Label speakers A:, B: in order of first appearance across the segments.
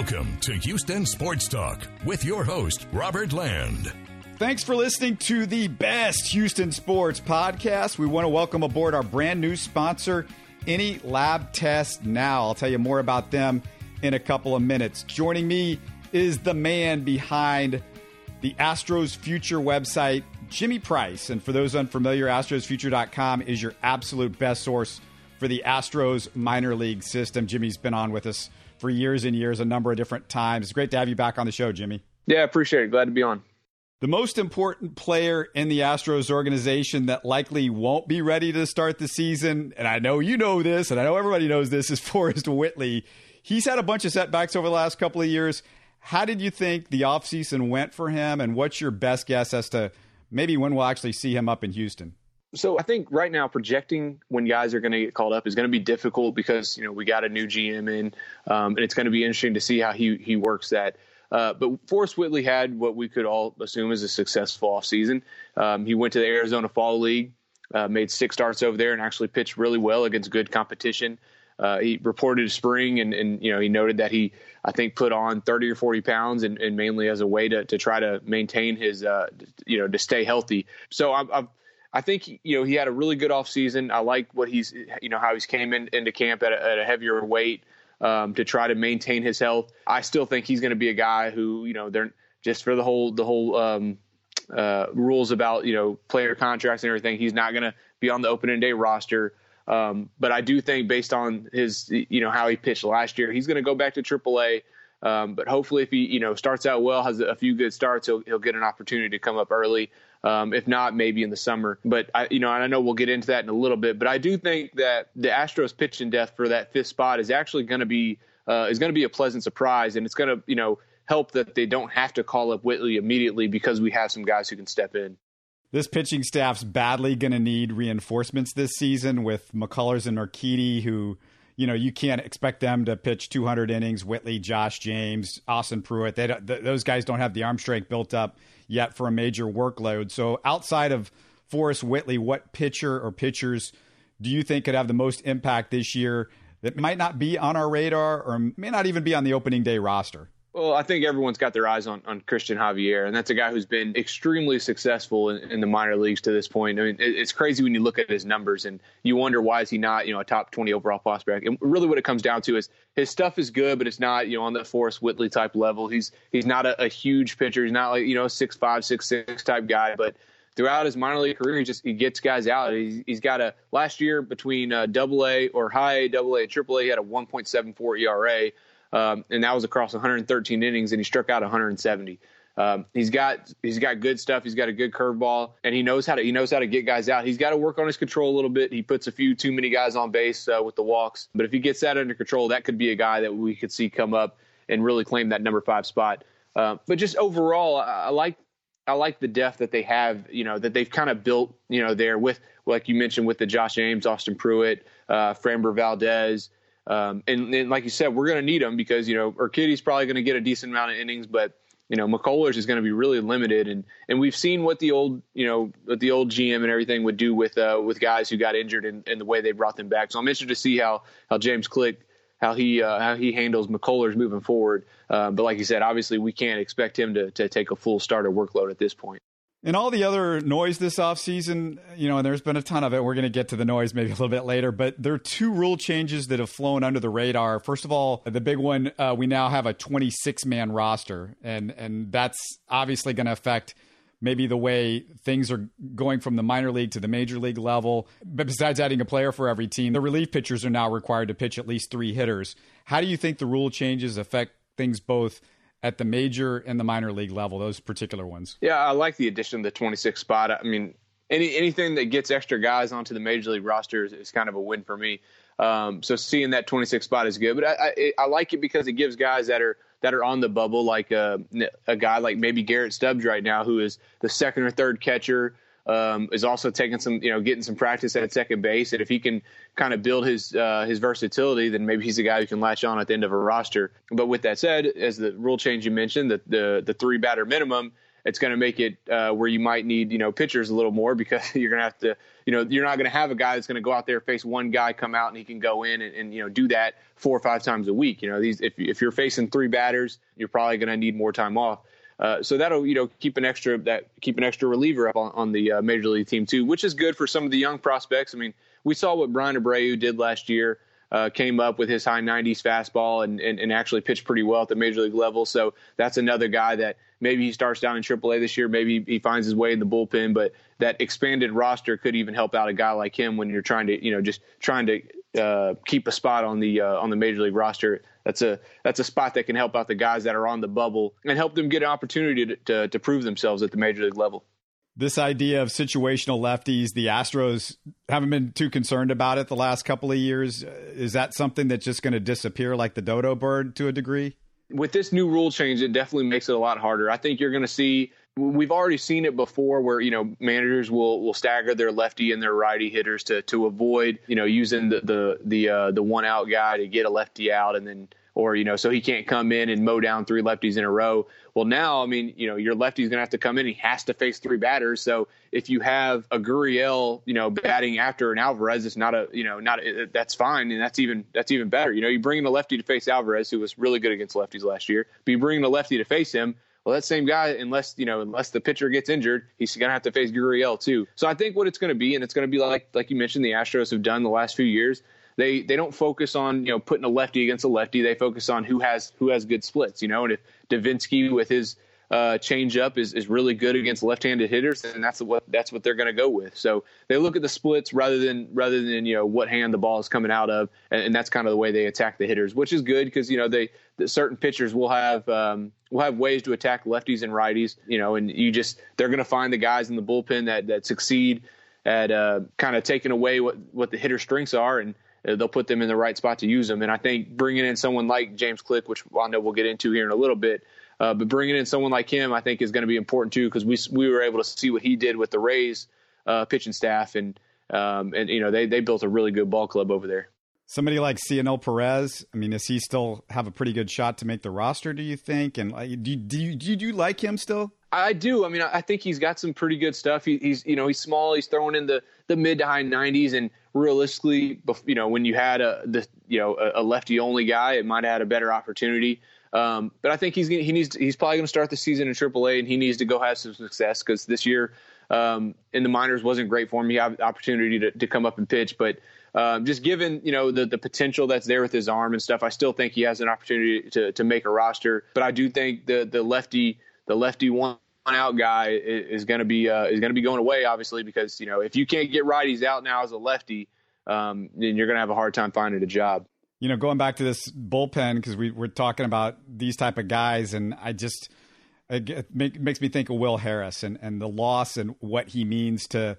A: Welcome to Houston Sports Talk with your host, Robert Land.
B: Thanks for listening to the best Houston sports podcast. We want to welcome aboard our brand new sponsor, Any Lab Test Now. I'll tell you more about them in a couple of minutes. Joining me is the man behind the Astros Future website, Jimmy Price. And for those unfamiliar, AstrosFuture.com is your absolute best source for the Astros minor league system. Jimmy's been on with us for years and years, a number of different times. It's great to have you back on the show, Jimmy.
C: Yeah, appreciate it. Glad to be on.
B: The most important player in the Astros organization that likely won't be ready to start the season, and I know you know this, and I know everybody knows this, is Forrest Whitley. He's had a bunch of setbacks over the last couple of years. How did you think the offseason went for him, and what's your best guess as to maybe when we'll actually see him up in Houston?
C: So I think right now projecting when guys are going to get called up is going to be difficult because you know we got a new GM in, um, and it's going to be interesting to see how he he works that. Uh, but Forrest Whitley had what we could all assume is a successful offseason. Um, he went to the Arizona Fall League, uh, made six starts over there, and actually pitched really well against good competition. Uh, he reported spring, and, and you know he noted that he I think put on 30 or 40 pounds, and, and mainly as a way to to try to maintain his uh, you know to stay healthy. So i i I think you know he had a really good offseason. I like what he's you know how he's came in, into camp at a, at a heavier weight um, to try to maintain his health. I still think he's going to be a guy who, you know, they're just for the whole the whole um, uh, rules about you know player contracts and everything. He's not going to be on the opening day roster. Um, but I do think based on his you know how he pitched last year, he's going to go back to AAA. Um, but hopefully, if he you know starts out well, has a few good starts, he'll he'll get an opportunity to come up early. Um, if not, maybe in the summer. But I, you know, and I know we'll get into that in a little bit. But I do think that the Astros pitching depth for that fifth spot is actually going to be uh, is going to be a pleasant surprise, and it's going to you know help that they don't have to call up Whitley immediately because we have some guys who can step in.
B: This pitching staff's badly going to need reinforcements this season with McCullers and Urquidy, who you know you can't expect them to pitch 200 innings. Whitley, Josh James, Austin Pruitt, they th- those guys don't have the arm strength built up yet for a major workload. So outside of Forrest Whitley, what pitcher or pitchers do you think could have the most impact this year that might not be on our radar or may not even be on the opening day roster?
C: Well, I think everyone's got their eyes on, on Cristian Javier, and that's a guy who's been extremely successful in, in the minor leagues to this point. I mean, it, it's crazy when you look at his numbers and you wonder why is he not, you know, a top 20 overall prospect. And really, what it comes down to is his stuff is good, but it's not, you know, on the Forrest Whitley type level. He's he's not a, a huge pitcher. He's not like you know, six five, six six type guy, but throughout his minor league career, he just he gets guys out. He's, he's got a last year between uh, Double A or High Double A, Triple A, he had a 1.74 ERA um, and that was across 113 innings, and he struck out 170. Um, he's got he's got good stuff. He's got a good curveball, and he knows how to he knows how to get guys out. He's got to work on his control a little bit. He puts a few too many guys on base uh, with the walks, but if he gets that under control, that could be a guy that we could see come up and really claim that number five spot. Uh, but just overall, I, I like I like the depth that they have. You know that they've kind of built. You know there with like you mentioned with the Josh James, Austin Pruitt, uh, Framber Valdez. Um, and, like you said, we're going to need him because you know Urquidy's probably going to get a decent amount of innings, but you know McCullers is going to be really limited, and and we've seen what the old you know what the old GM and everything would do with uh, with guys who got injured and, and the way they brought them back. So I'm interested to see how how James Click how he uh, how he handles McCullers moving forward. Uh, but like you said, obviously we can't expect him to to take a full starter workload at this point.
B: And all the other noise this offseason, you know, and there's been a ton of it. We're going to get to the noise maybe a little bit later, but there are two rule changes that have flown under the radar. First of all, the big one, uh, we now have a 26 man roster, and, and that's obviously going to affect maybe the way things are going from the minor league to the major league level. But besides adding a player for every team, the relief pitchers are now required to pitch at least three hitters. How do you think the rule changes affect things both at the major and the minor league level, those particular ones.
C: Yeah, I like the addition of the 26 spot. I mean, any anything that gets extra guys onto the major league roster is, is kind of a win for me. Um, so seeing that 26 spot is good, but I, I, I, like it because it gives guys that are that are on the bubble, like a, uh, a guy like maybe Garrett Stubbs right now, who is the second or third catcher um, is also taking some, you know, getting some practice at second base. And if he can kind of build his uh, his versatility, then maybe he's a guy who can latch on at the end of a roster. But with that said, as the rule change you mentioned, the the, the three batter minimum, it's going to make it uh, where you might need you know pitchers a little more because you're going to have to you know you're not going to have a guy that's going to go out there face one guy come out and he can go in and, and, you know do that four or five times a week. You know these if if you're facing three batters, you're probably going to need more time off. Uh, so that'll you know keep an extra that keep an extra reliever up on, on the uh, major league team too, which is good for some of the young prospects. I mean, we saw what Bryan Abreu did last year. Uh, came up with his high 90s fastball and, and, and actually pitched pretty well at the major league level. So that's another guy that maybe he starts down in AAA this year. Maybe he finds his way in the bullpen, but that expanded roster could even help out a guy like him when you're trying to, you know, just trying to uh, keep a spot on the uh, on the major league roster. That's a that's a spot that can help out the guys that are on the bubble and help them get an opportunity to, to, to prove themselves at the major league level
B: this idea of situational lefties, the Astros haven't been too concerned about it the last couple of years. Is that something that's just going to disappear like the dodo bird to a degree?
C: With this new rule change, it definitely makes it a lot harder. I think you're going to see we've already seen it before where you know managers will will stagger their lefty and their righty hitters to to avoid you know using the the the uh, the one out guy to get a lefty out and then or you know so he can't come in and mow down three lefties in a row. Well, now I mean you know your lefty's going to have to come in. He has to face three batters. So if you have a Gurriel you know batting after an Alvarez, it's not a you know not a, that's fine and that's even that's even better. You know you bring in a lefty to face Alvarez who was really good against lefties last year, but you bring in a lefty to face him. Well, that same guy, unless you know, unless the pitcher gets injured, he's going to have to face Gurriel too. So I think what it's going to be, and it's going to be like like you mentioned, the Astros have done the last few years they they don't focus on you know putting a lefty against a lefty. They focus on who has who has good splits. You know, and if Devenski with his uh, changeup is, is really good against left-handed hitters, and that's what that's what they're going to go with. So they look at the splits rather than rather than you know what hand the ball is coming out of, and, and that's kind of the way they attack the hitters, which is good because you know they the certain pitchers will have um, will have ways to attack lefties and righties, you know, and you just they're going to find the guys in the bullpen that that succeed at uh, kind of taking away what what the hitter strengths are and uh, they'll put them in the right spot to use them. And I think bringing in someone like James Click, which I know we'll get into here in a little bit, uh, but bringing in someone like him, I think is going to be important too because we we were able to see what he did with the Rays uh, pitching staff, and um, and you know they they built a really good ball club over there.
B: Somebody like Cionel Perez, I mean, does he still have a pretty good shot to make the roster? Do you think? And do you, do you, do you like him still?
C: I do. I mean, I think he's got some pretty good stuff. He, he's, you know, he's small. He's throwing in the, the mid to high 90s, and realistically, you know, when you had a the, you know a lefty only guy, it might have had a better opportunity. Um, but I think he's he needs he's probably going to start the season in AAA, and he needs to go have some success because this year um, in the minors wasn't great for him. He had opportunity to, to come up and pitch, but um, just given you know the the potential that's there with his arm and stuff, I still think he has an opportunity to to make a roster. But I do think the the lefty the lefty one out guy is, going to be uh, is going to be going away, obviously, because you know if you can't get righties out now as a lefty, um, then you're going to have a hard time finding a job.
B: You know, going back to this bullpen because we we're talking about these type of guys, and I just it make, makes me think of Will Harris and and the loss and what he means to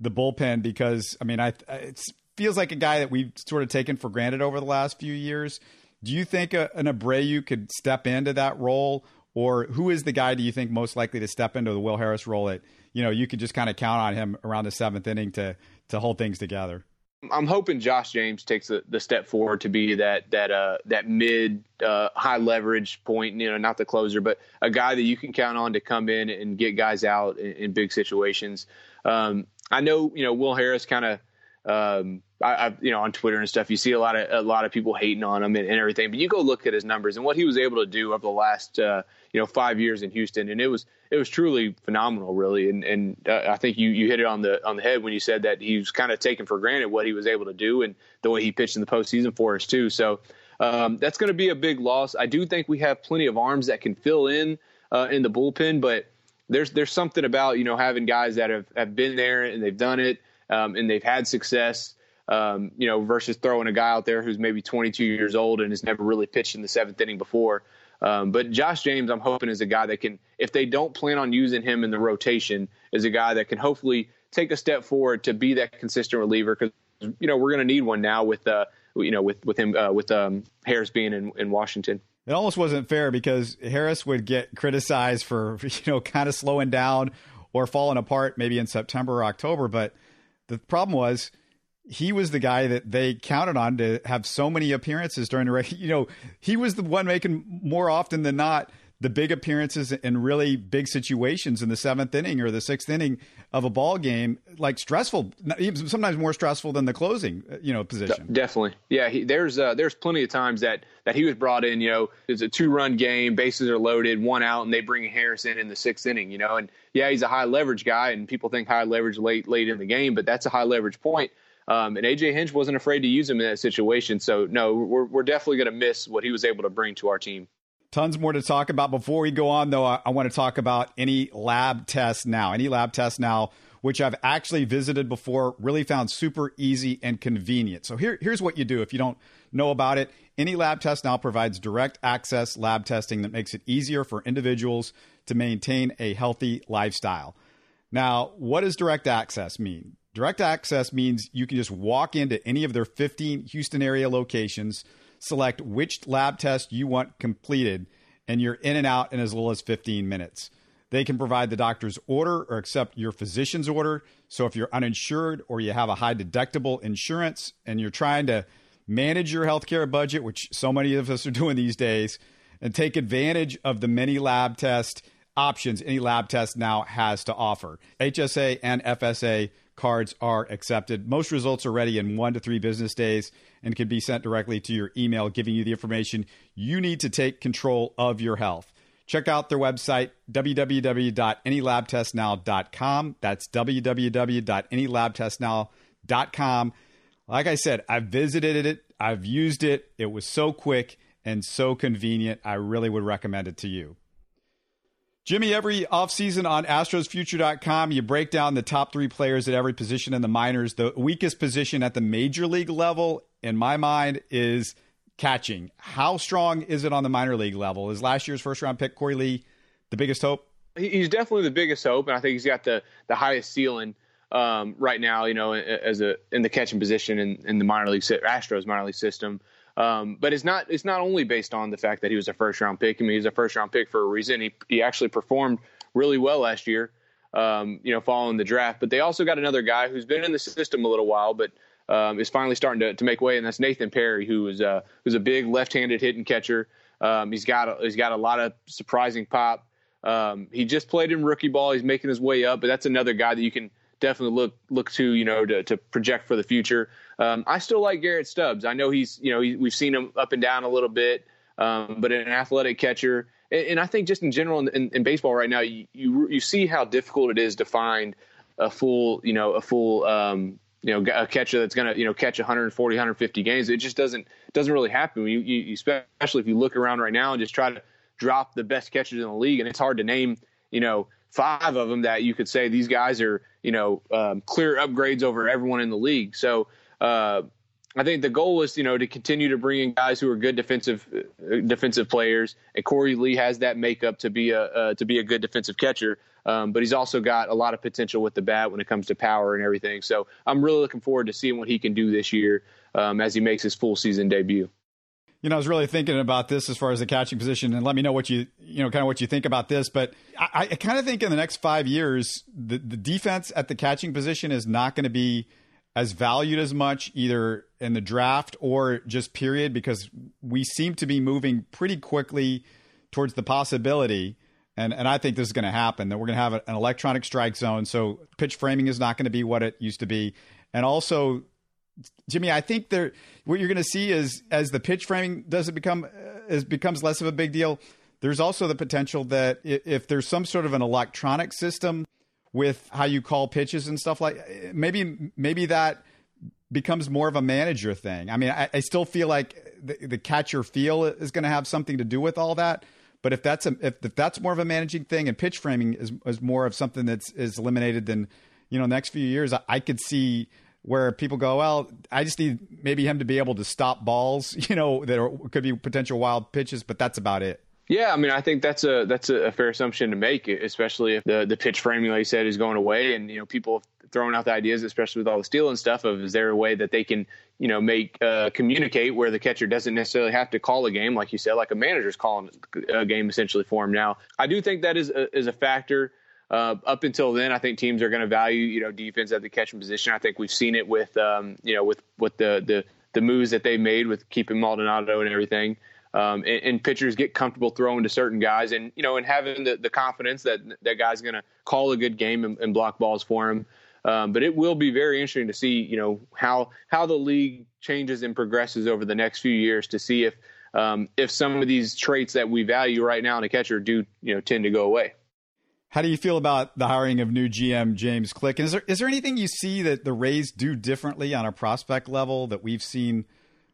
B: the bullpen because I mean I it feels like a guy that we've sort of taken for granted over the last few years. Do you think a, an Abreu could step into that role, or who is the guy do you think most likely to step into the Will Harris role that you know you could just kind of count on him around the seventh inning to to hold things together?
C: I'm hoping Josh James takes the, the step forward to be that that uh, that mid uh, high leverage point. You know, not the closer, but a guy that you can count on to come in and get guys out in, in big situations. Um, I know you know Will Harris kind of um, I, I, you know, on Twitter and stuff, you see a lot of a lot of people hating on him and, and, everything. But you go look at his numbers and what he was able to do over the last, uh, you know, five years in Houston, and it was it was truly phenomenal, really. And and uh, I think you you hit it on the on the head when you said that he was kind of taken for granted what he was able to do and the way he pitched in the postseason for us too. So um, that's going to be a big loss. I do think we have plenty of arms that can fill in uh, in the bullpen, but there's there's something about you know having guys that have, have been there and they've done it um, and they've had success um, you know, versus throwing a guy out there who's maybe 22 years old and has never really pitched in the seventh inning before. Um, but Josh James, I'm hoping is a guy that can, if they don't plan on using him in the rotation, is a guy that can hopefully take a step forward to be that consistent reliever. Because you know we're going to need one now with, uh, you know, with with him uh, with um, Harris being in, in Washington.
B: It almost wasn't fair because Harris would get criticized for you know kind of slowing down or falling apart maybe in September or October, but the problem was he was the guy that they counted on to have so many appearances during the race. You know, he was the one making more often than not the big appearances in really big situations in the seventh inning or the sixth inning of a ball game, like stressful, sometimes more stressful than the closing, uh, you know, position.
C: Definitely, yeah. He, there's uh, there's plenty of times that that he was brought in. You know, it's a two run game, bases are loaded, one out, and they bring Harrison in the sixth inning. You know, and yeah, he's a high leverage guy, and people think high leverage late late in the game, but that's a high leverage point. Um, and AJ Hinch wasn't afraid to use him in that situation. So no, we're we're definitely going to miss what he was able to bring to our team.
B: Tons more to talk about. Before we go on, though, I, I want to talk about any lab tests now. Any lab tests now, which I've actually visited before, really found super easy and convenient. So here, here's what you do if you don't know about it. Any lab test now provides direct access lab testing that makes it easier for individuals to maintain a healthy lifestyle. Now, what does direct access mean? Direct access means you can just walk into any of their 15 Houston area locations select which lab test you want completed, and you're in and out in as little as 15 minutes. They can provide the doctor's order or accept your physician's order. So if you're uninsured or you have a high deductible insurance and you're trying to manage your healthcare budget, which so many of us are doing these days, and take advantage of the many lab test options any lab test now has to offer. HSA and FSA cards are accepted. Most results are ready in one to three business days and can be sent directly to your email, giving you the information you need to take control of your health. Check out their website, www.anylabtestnow.com. That's www.anylabtestnow.com. Like I said, I've visited it, I've used it. It was so quick and so convenient. I really would recommend it to you. Jimmy, every offseason on AstrosFuture.com, you break down the top three players at every position in the minors. The weakest position at the major league level, in my mind, is catching. How strong is it on the minor league level? Is last year's first round pick Korey Lee the biggest hope?
C: He's definitely the biggest hope, and I think he's got the the highest ceiling um, right now. You know, as a in the catching position in, in the minor league Astros minor league system. Um, but it's not it's not only based on the fact that he was a first round pick. I mean, he's a first round pick for a reason. He he actually performed really well last year. Um, you know, following the draft. But they also got another guy who's been in the system a little while, but um, is finally starting to, to make way, and that's Nathan Perry, who is a who's a big left-handed hitting catcher. Um, he's got a, he's got a lot of surprising pop. Um, he just played in rookie ball. He's making his way up, but that's another guy that you can definitely look look to you know to, to project for the future. Um, I still like Garrett Stubbs. I know he's you know he, we've seen him up and down a little bit, um, but an athletic catcher, and, and, I think just in general in, in, in baseball right now, you, you, you see how difficult it is to find a full you know a full um, you know a catcher that's going to you know catch 140 150 games. It just doesn't doesn't really happen. You, you, especially if you look around right now and just try to drop the best catchers in the league, and it's hard to name you know five of them that you could say these guys are you know um, clear upgrades over everyone in the league. So uh, I think the goal is you know to continue to bring in guys who are good defensive uh, defensive players, and Korey Lee has that makeup to be a uh, to be a good defensive catcher. Um, but he's also got a lot of potential with the bat when it comes to power and everything. So I'm really looking forward to seeing what he can do this year um, as he makes his full season debut
B: you know, I was really thinking about this as far as the catching position, and let me know what you, you know, kind of what you think about this. But I, I kind of think in the next five years, the, the defense at the catching position is not going to be as valued as much either in the draft or just period because we seem to be moving pretty quickly towards the possibility. And, and I think this is going to happen that we're going to have an electronic strike zone. So pitch framing is not going to be what it used to be. And also Jimmy, I think there what you're going to see is as the pitch framing doesn't become uh, as becomes less of a big deal. There's also the potential that if there's some sort of an electronic system with how you call pitches and stuff like maybe maybe that becomes more of a manager thing. I mean, I, I still feel like the, the catcher feel is going to have something to do with all that. But if that's a, if, if that's more of a managing thing and pitch framing is, is more of something that's is eliminated, then you know next few years I, I could see where people go, well, I just need maybe him to be able to stop balls, you know, that are, could be potential wild pitches, but that's about it.
C: Yeah, I mean, I think that's a that's a fair assumption to make, especially if the the pitch framing, like you said, is going away, and you know, people throwing out the ideas, especially with all the steel and stuff, of is there a way that they can, you know, make uh, communicate where the catcher doesn't necessarily have to call a game, like you said, like a manager's calling a game essentially for him. Now, I do think that is a, is a factor. Uh, up until then, I think teams are going to value you know defense at the catching position. I think we've seen it with um, you know with with the the the moves that they made with keeping Maldonado and everything. Um, and, and, pitchers get comfortable throwing to certain guys, and you know, and having the, the confidence that that guy's going to call a good game and, and, block balls for him. Um, but it will be very interesting to see, you know, how how the league changes and progresses over the next few years to see if um, if some of these traits that we value right now in a catcher do, you know, tend to go away.
B: How do you feel about the hiring of new GM James Click? And is there is there anything you see that the Rays do differently on a prospect level that we've seen?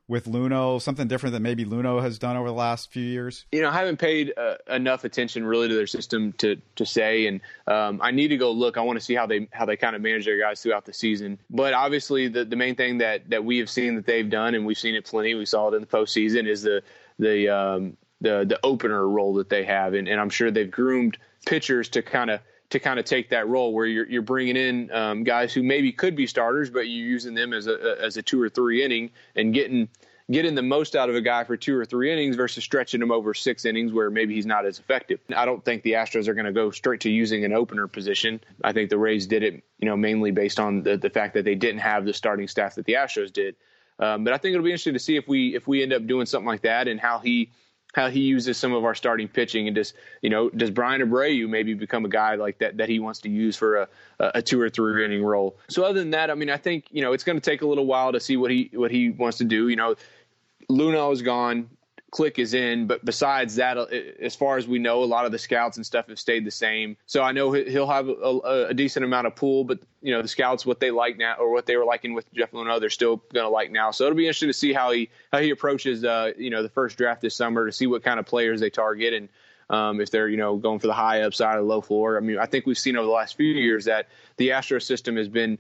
B: With Luhnow, something different that maybe Luhnow has done over the last few years?
C: You know, I haven't paid uh, enough attention really to their system to to say, and um, I need to go look. I want to see how they how they kind of manage their guys throughout the season. But obviously, the the main thing that that we have seen that they've done, and we've seen it plenty. We saw it in the postseason, is the the um, the the opener role that they have, and, and I'm sure they've groomed pitchers to kind of to kind of take that role where you're you're bringing in um, guys who maybe could be starters, but you're using them as a as a two or three inning and getting getting the most out of a guy for two or three innings versus stretching him over six innings where maybe he's not as effective. I don't think the Astros are going to go straight to using an opener position. I think the Rays did it, you know, mainly based on the, the fact that they didn't have the starting staff that the Astros did. Um, but I think it'll be interesting to see if we if we end up doing something like that and how he how he uses some of our starting pitching and does you know does Bryan Abreu maybe become a guy like that that he wants to use for a, a two or three inning role. So other than that, I mean, I think you know it's going to take a little while to see what he what he wants to do. You know, Luhnow is gone. Click is in, but besides that, uh, as far as we know, a lot of the scouts and stuff have stayed the same. So I know he'll have a, a decent amount of pool, but you know the scouts what they like now or what they were liking with Jeff Luhnow, they're still going to like now. So it'll be interesting to see how he how he approaches uh, you know the first draft this summer to see what kind of players they target and um, if they're you know going for the high upside or low floor. I mean, I think we've seen over the last few years that the Astro system has been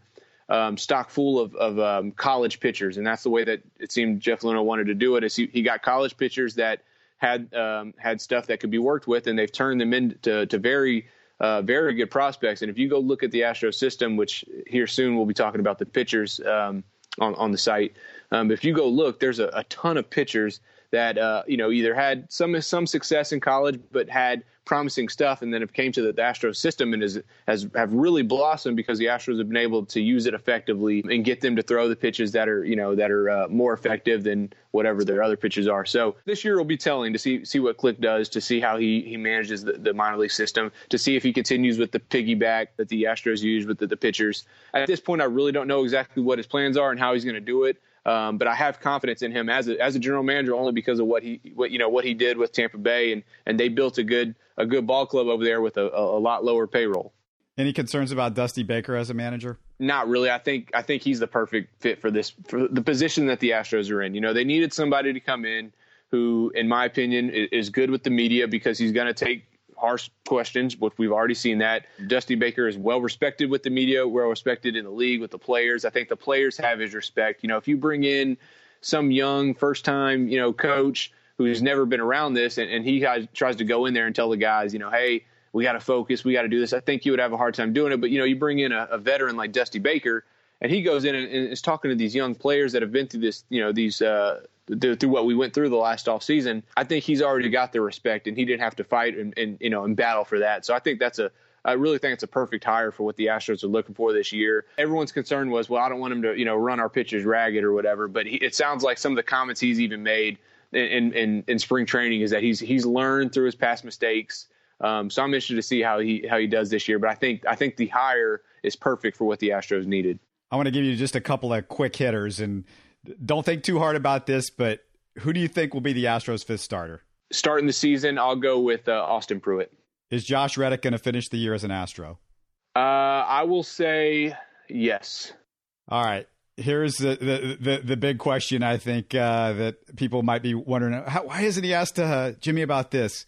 C: um, stock full of, of um, college pitchers, and that's the way that it seemed Jeff Luhnow wanted to do it. Is he, he got college pitchers that had um, had stuff that could be worked with, and they've turned them into to very uh, very good prospects. And if you go look at the Astro system, which here soon we'll be talking about the pitchers um, on on the site. Um, if you go look, there's a, a ton of pitchers that uh, you know either had some some success in college, but had promising stuff, and then it came to the, the Astros system and is, has have really blossomed because the Astros have been able to use it effectively and get them to throw the pitches that are you know that are uh, more effective than whatever their other pitches are. So this year will be telling to see see what Click does, to see how he he manages the, the minor league system, to see if he continues with the piggyback that the Astros use with the, the pitchers. At this point, I really don't know exactly what his plans are and how he's going to do it. Um, but I have confidence in him as a, as a general manager only because of what he what you know what he did with Tampa Bay and and they built a good a good ball club over there with a, a lot lower payroll.
B: Any concerns about Dusty Baker as a manager?
C: Not really. I think I think he's the perfect fit for this for the position that the Astros are in. You know, they needed somebody to come in who, in my opinion, is good with the media because he's going to take harsh questions, but we've already seen that. Dusty Baker is well respected with the media, well respected in the league with the players. I think the players have his respect. You know, if you bring in some young first time, you know, coach who's never been around this and, and he has, tries to go in there and tell the guys, you know, hey, we got to focus, we got to do this. I think you would have a hard time doing it. But, you know, you bring in a, a veteran like Dusty Baker and he goes in and, and, is talking to these young players that have been through this, you know, these, uh, through what we went through the last off season, I think he's already got the respect, and he didn't have to fight and, and you know and battle for that. So I think that's a I really think it's a perfect hire for what the Astros are looking for this year. Everyone's concern was, well, I don't want him to, you know, run our pitchers ragged or whatever. But he, it sounds like some of the comments he's even made in, in, in spring training is that he's he's learned through his past mistakes. Um, so I'm interested to see how he how he does this year. But I think I think the hire is perfect for what the Astros needed.
B: I want to give you just a couple of quick hitters and don't think too hard about this, but who do you think will be the Astros' fifth starter?
C: Starting the season, I'll go with uh, Austin Pruitt.
B: Is Josh Reddick going to finish the year as an Astro?
C: Uh, I will say yes.
B: All right. Here's the the, the, the big question I think uh, that people might be wondering how, why hasn't he asked uh, Jimmy about this?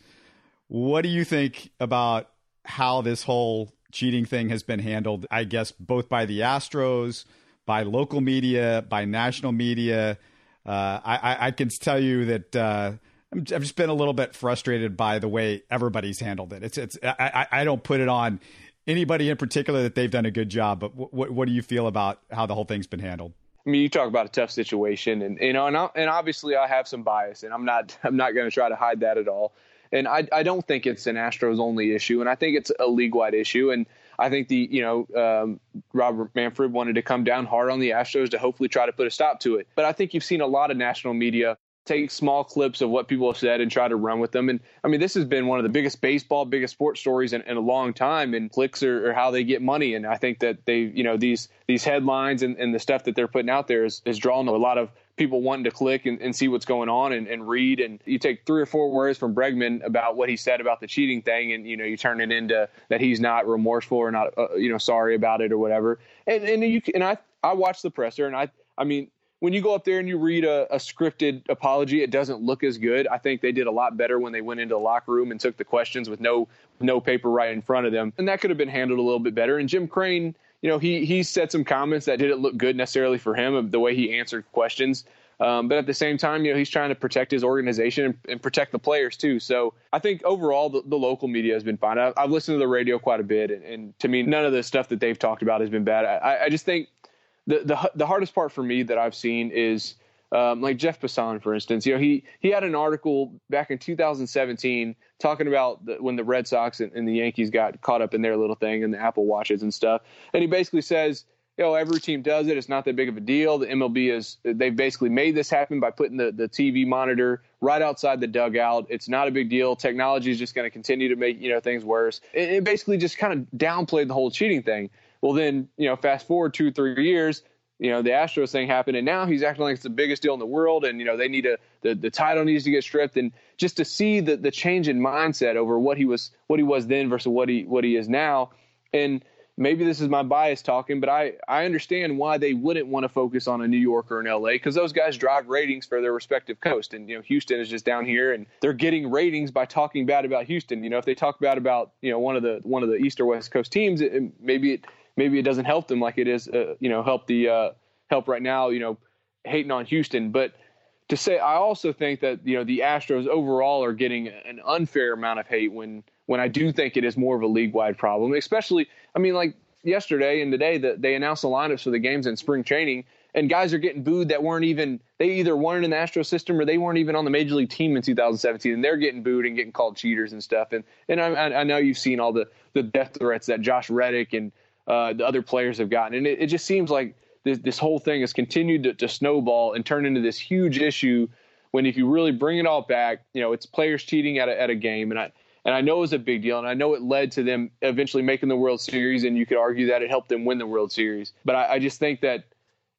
B: What do you think about how this whole cheating thing has been handled? I guess both by the Astros, by local media, by national media. Uh, I, I, can tell you that uh, I've just been a little bit frustrated by the way everybody's handled it. It's it's I, I don't put it on anybody in particular that they've done a good job. But what what do you feel about how the whole thing's been handled?
C: I mean, you talk about a tough situation, and you know, and, I, and obviously I have some bias, and I'm not I'm not going to try to hide that at all. And I I don't think it's an Astros only issue, and I think it's a league wide issue, and I think the you know um, Robert Manfred wanted to come down hard on the Astros to hopefully try to put a stop to it. But I think you've seen a lot of national media take small clips of what people have said and try to run with them. And I mean, this has been one of the biggest baseball, biggest sports stories in, in a long time. And clicks are, are, how they get money. And I think that they, you know, these these headlines and, and the stuff that they're putting out there is, is drawing a lot of people wanting to click and, and see what's going on and, and, read. And you take three or four words from Bregman about what he said about the cheating thing, and you know you turn it into that he's not remorseful or not, uh, you know, sorry about it or whatever. And and you and I I watched the presser, and I I mean when you go up there and you read a, a, scripted apology, it doesn't look as good. I think they did a lot better when they went into the locker room and took the questions with no no paper right in front of them, and that could have been handled a little bit better. And Jim Crane, you know, he he said some comments that didn't look good necessarily for him of the way he answered questions. Um, but at the same time, you know, he's trying to protect his organization and, and protect the players too. So I think overall, the, the local media has been fine. I, have listened to the radio quite a bit, and, and, to me, none of the stuff that they've talked about has been bad. I, I just think the, the the hardest part for me that I've seen is um, like Jeff Passan, for instance. You know, he he had an article back in 2017 talking about the, when the Red Sox and, and, the Yankees got caught up in their little thing and the Apple Watches and stuff, and he basically says. You know, every team does it. It's not that big of a deal. The MLB is, they've basically made this happen by putting the, the TV monitor right outside the dugout. It's not a big deal. Technology is just going to continue to make, you know, things worse. It, it basically just kind of downplayed the whole cheating thing. Well, then, you know, fast forward two, three years, you know, the Astros thing happened, and now he's acting like it's the biggest deal in the world, and you know, they need to the, the title needs to get stripped, and just to see the the change in mindset over what he was what he was then versus what he what he is now, and maybe this is my bias talking, but I I understand why they wouldn't want to focus on a New York or an LA because those guys drive ratings for their respective coast, and you know, Houston is just down here, and they're getting ratings by talking bad about Houston. You know, if they talk bad about you know one of the one of the East or West Coast teams, it, maybe it maybe it doesn't help them like it is, uh, you know, help the uh, help right now, you know, hating on Houston. But to say, I also think that you know the Astros overall are getting an unfair amount of hate when when I do think it is more of a league wide problem. Especially, I mean, like yesterday and today that they announced the lineups for the games in spring training, and guys are getting booed that weren't even they either weren't in the Astro system or they weren't even on the major league team in 2017, and they're getting booed and getting called cheaters and stuff. And and I, I know you've seen all the the death threats that Josh Reddick and uh, the other players have gotten. And it, it just seems like this, this whole thing has continued to, to, snowball and turn into this huge issue. When if you really bring it all back, you know, it's players cheating at a, at a game, and I and I know it was a big deal, and I know it led to them eventually making the World Series, and you could argue that it helped them win the World Series. But I, I just think that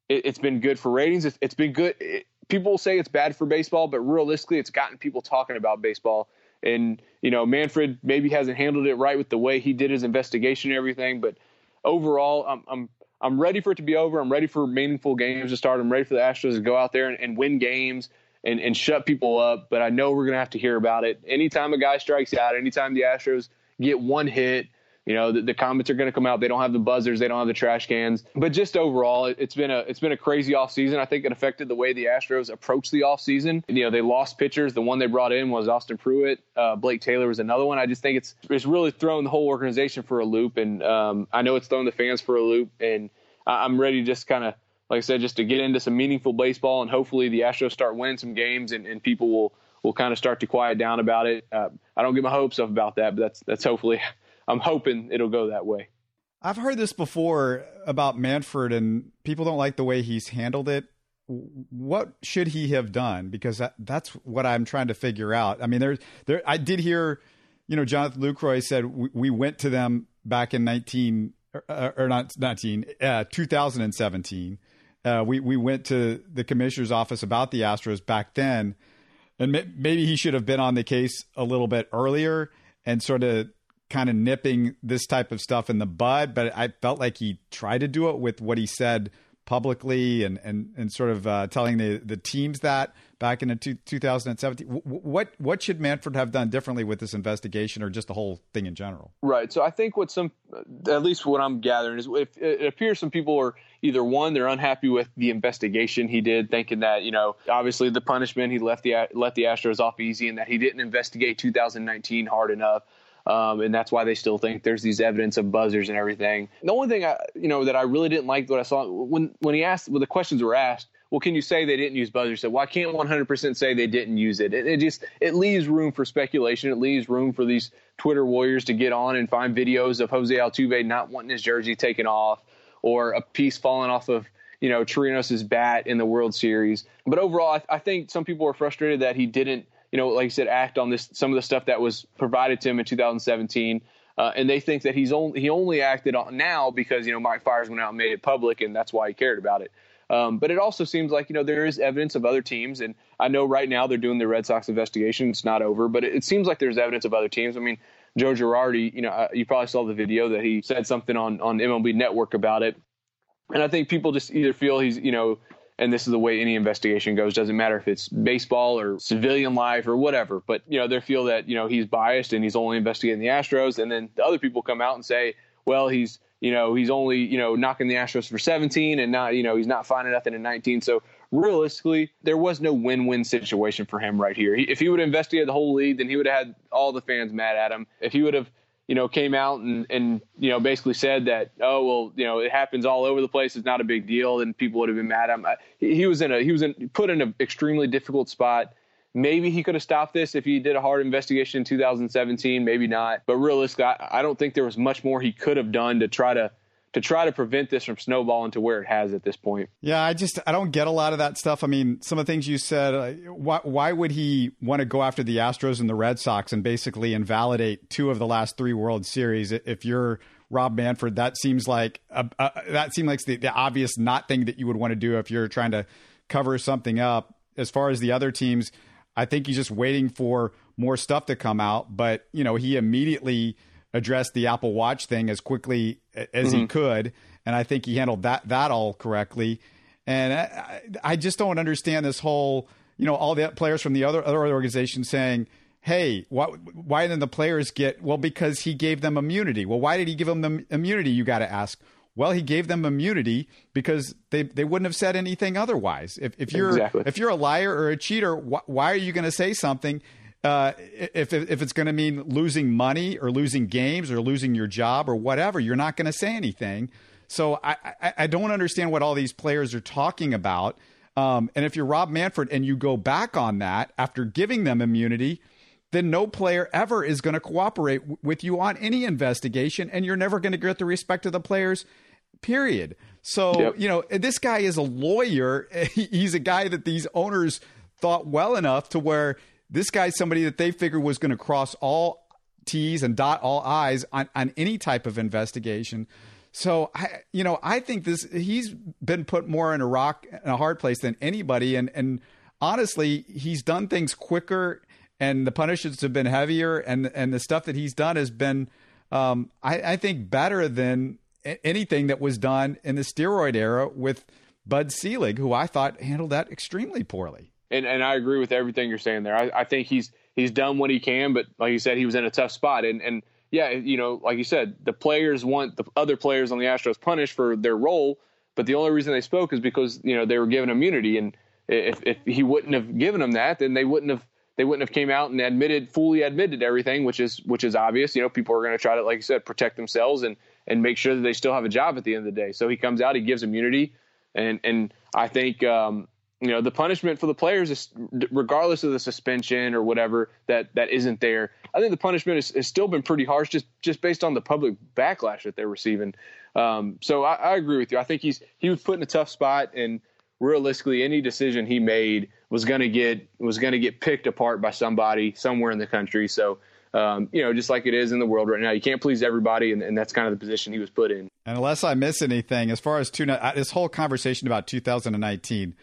C: it, has been good for ratings. It's, it's been good. It, people say it's bad for baseball, but realistically, it's gotten people talking about baseball. And you know, Manfred maybe hasn't handled it right with the way he did his investigation and everything, but overall, I'm, I'm I'm ready for it to be over. I'm ready for meaningful games to start. I'm ready for the Astros to go out there and, and win games and, and shut people up. But I know we're going to have to hear about it. Anytime a guy strikes out, anytime the Astros get one hit, you know, the, the comments are going to come out. They don't have the buzzers, they don't have the trash cans. But just overall, it, has been a it's been a crazy offseason. I think it affected the way the Astros approached the offseason. You know, they lost pitchers. The one they brought in was Austin Pruitt. Uh, Blake Taylor was another one. I just think it's it's really thrown the whole organization for a loop, and um, I know it's thrown the fans for a loop. And I'm ready, to just kind of like I said, just to get into some meaningful baseball, and hopefully the Astros start winning some games, and, and people will will kind of start to quiet down about it. Uh, I don't get my hopes up about that, but that's that's hopefully I'm hoping it'll go that way.
B: I've heard this before about Manfred, and people don't like the way he's handled it. What should he have done? Because that, that's what I'm trying to figure out. I mean, there's there. I did hear, you know, Jonathan Lucroy said we, we went to them back in 19 or, or not 19 uh, 2017. Uh, we we went to the commissioner's office about the Astros back then, and maybe he should have been on the case a little bit earlier and sort of kind of nipping this type of stuff in the bud, but I felt like he tried to do it with what he said publicly and and and sort of uh, telling the the teams that back in two, 2017. What what should Manfred have done differently with this investigation, or just the whole thing in general?
C: Right. So I think what some, at least what I'm gathering is, if it appears some people are either one, they're unhappy with the investigation he did, thinking that you know, obviously the punishment he left the let the Astros off easy, and that he didn't investigate 2019 hard enough. Um, and that's why they still think there's these evidence of buzzers and everything. The only thing I, you know, that I really didn't like what I saw when when he asked, when the questions were asked, well, can you say they didn't use buzzers? So why can't 100% say they didn't use it? it? It just it leaves room for speculation. It leaves room for these Twitter warriors to get on and find videos of Jose Altuve not wanting his jersey taken off, or a piece falling off of you know, Chirinos' bat in the World Series. But overall, I, I think some people were frustrated that he didn't, you know, like I said, act on this some of the stuff that was provided to him in 2017. Uh, and they think that he's only he only acted on now because you know Mike Fiers went out and made it public, and that's why he cared about it. Um, but it also seems like you know there is evidence of other teams, and I know right now they're doing the Red Sox investigation. It's not over, but it, it seems like there's evidence of other teams. I mean, Joe Girardi, you know, uh, you probably saw the video that he said something on on MLB Network about it, and I think people just either feel he's you know and this is the way any investigation goes. Doesn't matter if it's baseball or civilian life or whatever. But you know, they feel that you know he's biased and he's only investigating the Astros, and then the other people come out and say, well, he's you know he's only you know knocking the Astros for 17 and not you know he's not finding nothing in 19. So realistically, there was no win-win situation for him right here. He, if he would have investigated the whole league, then he would have had all the fans mad at him. If he would have you know, came out and, and, you know, basically said that, oh, well, you know, it happens all over the place. It's not a big deal. And people would have been mad at him. He was in a, he was in, put in an extremely difficult spot. Maybe he could have stopped this if he did a hard investigation in 2017. Maybe not. But realistically, I, I don't think there was much more he could have done to try to to try to prevent this from snowballing to where it has at this point.
B: Yeah, I just I don't get a lot of that stuff. I mean, some of the things you said. Uh, why why would he want to go after the Astros and the Red Sox and basically invalidate two of the last three World Series? If you're Rob Manfred, that seems like a, a, that seems like the, the obvious not thing that you would want to do if you're trying to cover something up. As far as the other teams, I think he's just waiting for more stuff to come out. But you know, he immediately addressed the Apple Watch thing as quickly as mm-hmm. he could, and I think he handled that that all correctly. And I, I just don't understand this whole, you know, all the players from the other other organizations saying, "Hey, why, why didn't the players get?" Well, because he gave them immunity. Well, why did he give them the immunity? You got to ask. Well, he gave them immunity because they, they wouldn't have said anything otherwise. If, if you're exactly. if you're a liar or a cheater, wh- why are you going to say something uh, if if it's going to mean losing money or losing games or losing your job or whatever, you're not going to say anything. So I, I, I don't understand what all these players are talking about. Um, and if you're Rob Manfred and you go back on that after giving them immunity, then no player ever is going to cooperate w- with you on any investigation, and you're never going to get the respect of the players. Period. So yep. you know this guy is a lawyer. He's a guy that these owners thought well enough to where this guy's somebody that they figured was going to cross all T's and dot all I's on, on any type of investigation. So I, you know, I think this he's been put more in a rock in a hard place than anybody, and and honestly, he's done things quicker, and the punishments have been heavier, and and the stuff that he's done has been, um, I, I think, better than anything that was done in the steroid era with Bud Selig, who I thought handled that extremely poorly
C: and and I agree with everything you're saying there. I, I think he's he's done what he can, but like you said, he was in a tough spot. And and yeah, you know, like you said, the players want the other players on the Astros punished for their role, but the only reason they spoke is because you know they were given immunity, and if if he wouldn't have given them that, then they wouldn't have they wouldn't have came out and admitted fully admitted everything, which is which is obvious. You know, people are going to try to, like you said, protect themselves and and make sure that they still have a job at the end of the day. So he comes out, he gives immunity, and and I think um, you know the punishment for the players is regardless of the suspension or whatever that that isn't there i think the punishment has, has still been pretty harsh just just based on the public backlash that they're receiving um, so I, I, agree with you i think he's he was put in a tough spot and realistically any decision he made was going to get was going to get picked apart by somebody somewhere in the country so um, you know, just like it is in the world right now. You can't please everybody, and, and, that's kind of the position he was put in.
B: And unless I miss anything, as far as two, this whole conversation about 2019,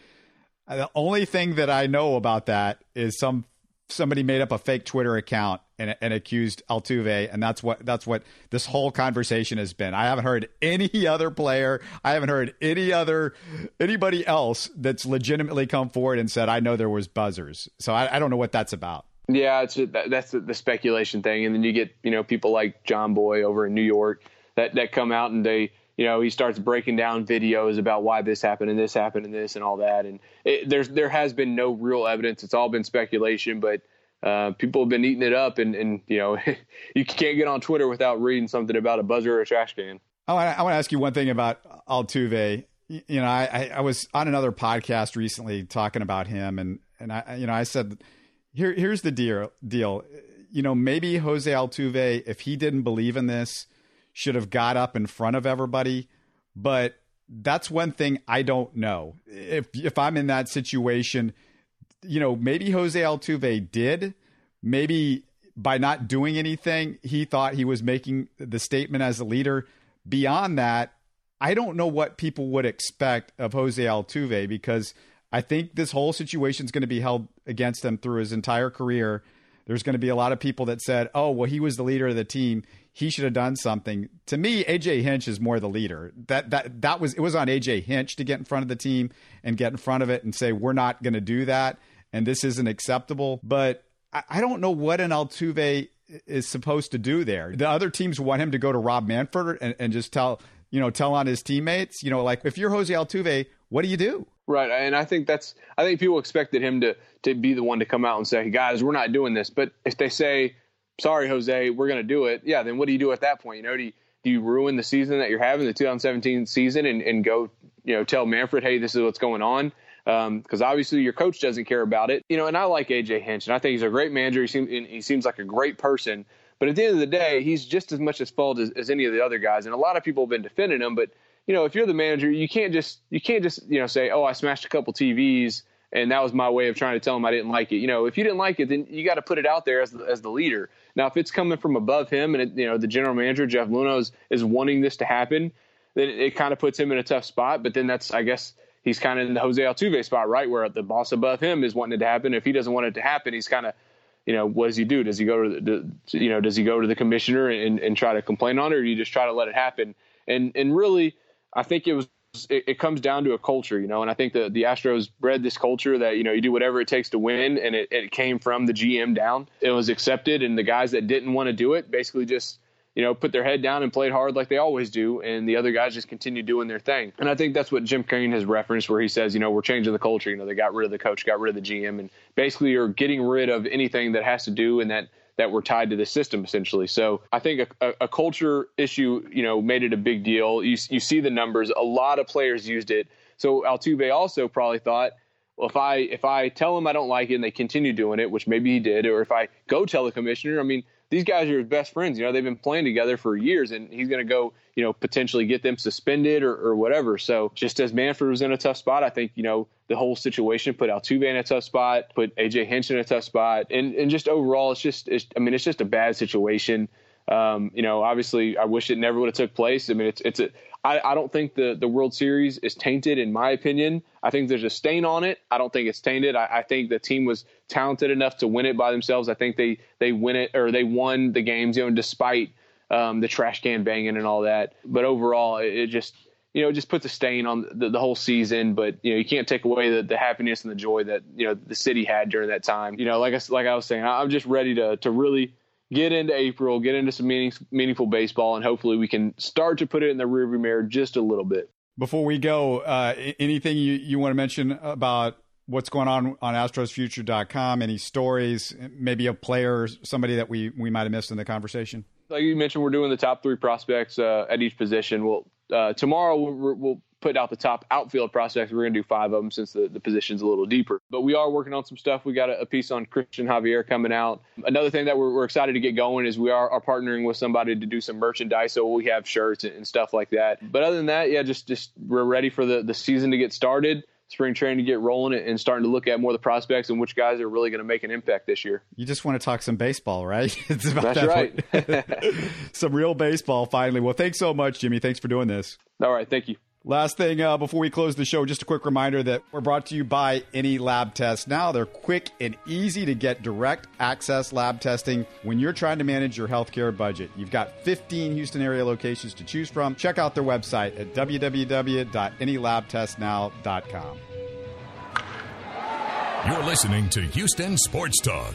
B: the only thing that I know about that is some somebody made up a fake Twitter account and, and, accused Altuve, and that's what that's what this whole conversation has been. I haven't heard any other player, I haven't heard any other anybody else that's legitimately come forward and said, "I know there was buzzers." So I, I don't know what that's about.
C: Yeah, it's that's the speculation thing, and then you get you know people like Jomboy over in New York that that come out and they you know, he starts breaking down videos about why this happened and this happened and this and all that. And it, there's there has been no real evidence. It's all been speculation, but uh, people have been eating it up. And, and you know, you can't get on Twitter without reading something about a buzzer or a trash can.
B: I want, I want to ask you one thing about Altuve. You know, I, I was on another podcast recently talking about him, and and I you know I said, here here's the deal deal. You know, maybe Jose Altuve, if he didn't believe in this should have got up in front of everybody. But that's one thing I don't know. If if I'm in that situation, you know, maybe Jose Altuve did, maybe by not doing anything, he thought he was making the statement as a leader. Beyond that, I don't know what people would expect of Jose Altuve because I think this whole situation is going to be held against him through his entire career. There's going to be a lot of people that said, "Oh, well, he was the leader of the team. He should have done something." To me, AJ Hinch is more the leader. That that that was it was on AJ Hinch to get in front of the team and get in front of it and say, "We're not going to do that, and this isn't acceptable." But I, I don't know what an Altuve is supposed to do there. The other teams want him to go to Rob Manfred and, and just tell you know tell on his teammates. You know, like if you're Jose Altuve, what do you do?
C: Right, and I think that's I think people expected him to to be the one to come out and say, "Guys, we're not doing this." But if they say, "Sorry, Jose, we're going to do it," yeah, then what do you do at that point? You know, do you, do you ruin the season that you're having, the 2017 season, and, and go, you know, tell Manfred, "Hey, this is what's going on." Because um, obviously your coach doesn't care about it, you know. And I like AJ Hinch, and I think he's a great manager. He seems he seems like a great person. But at the end of the day, he's just as much at fault as, as any of the other guys. And a lot of people have been defending him, but you know, if you're the manager, you can't just you can't just you know say, oh, I smashed a couple TVs and that was my way of trying to tell him I didn't like it. You know, if you didn't like it, then you got to put it out there as the, as the leader. Now, if it's coming from above him and it, you know the general manager Jeff Luhnow is, is wanting this to happen, then it, it kind of puts him in a tough spot. But then that's I guess he's kind of in the Jose Altuve spot, right, where the boss above him is wanting it to happen. If he doesn't want it to happen, he's kind of you know, what does he do? Does he go to the, you know, does he go to the commissioner and, and try to complain on it, or do you just try to let it happen? And and really, I think it was it, it, comes down to a culture, you know, and I think the the Astros bred this culture that you know you do whatever it takes to win, and it, it came from the GM down. It was accepted, and the guys that didn't want to do it basically just you know put their head down and played hard like they always do, and the other guys just continue doing their thing. And I think that's what Jim Crane has referenced, where he says, you know, we're changing the culture. You know, they got rid of the coach, got rid of the GM, and basically are getting rid of anything that has to do and that that were tied to the system essentially. So I think a, a, culture issue, you know, made it a big deal. You, you see the numbers. A lot of players used it. So Altuve also probably thought, well, if I if I tell them I don't like it and they continue doing it, which maybe he did, or if I go tell the commissioner, I mean, these guys are his best friends. You know, they've been playing together for years, and he's going to go, you know, potentially get them suspended or, or whatever. So just as Manfred was in a tough spot, I think you know the whole situation put Altuve in a tough spot, put AJ Hinch in a tough spot, and and just overall, it's just, it's, I mean, it's just a bad situation. Um, you know, obviously, I wish it never would have took place. I mean, it's it's a I, I don't think the the World Series is tainted, in my opinion. I think there's a stain on it. I don't think it's tainted. I, I think the team was talented enough to win it by themselves. I think they they win it or they won the games, you know, despite um, the trash can banging and all that. But overall, it, it just you know, it just puts a stain on the, the, whole season. But you know, you can't take away the, the happiness and the joy that you know the city had during that time. You know, like I like I was saying, I'm just ready to to really get into April, get into some meaning, meaningful baseball, and hopefully we can start to put it in the rearview mirror just a little bit.
B: Before we go, uh, anything you, you want to mention about what's going on on astrosfuture.com? Any stories, maybe a player, somebody that we, we might have missed in the conversation?
C: Like you mentioned, we're doing the top three prospects uh, at each position. We'll uh, tomorrow we'll, we'll put out the top outfield prospects. We're going to do five of them since the, the position's a little deeper. But we are working on some stuff. We got a, a piece on Christian Javier coming out. Another thing that we're, we're, excited to get going is we are, are partnering with somebody to do some merchandise. So we have shirts and, and stuff like that. But other than that, yeah, just just we're ready for the, the season to get started spring training to get rolling and starting to look at more of the prospects and which guys are really going to make an impact this year.
B: You just want to talk some baseball, right?
C: it's about That's that right.
B: some real baseball finally. Well, thanks so much, Jimmy. Thanks for doing this.
C: All right. Thank you.
B: Last thing uh, before we close the show, just a quick reminder that we're brought to you by Any Lab Test. Now they're quick and easy to get direct access lab testing when you're trying to manage your healthcare budget. You've got 15 Houston area locations to choose from. Check out their website at www.anylabtestnow.com.
A: You're listening to Houston Sports Talk.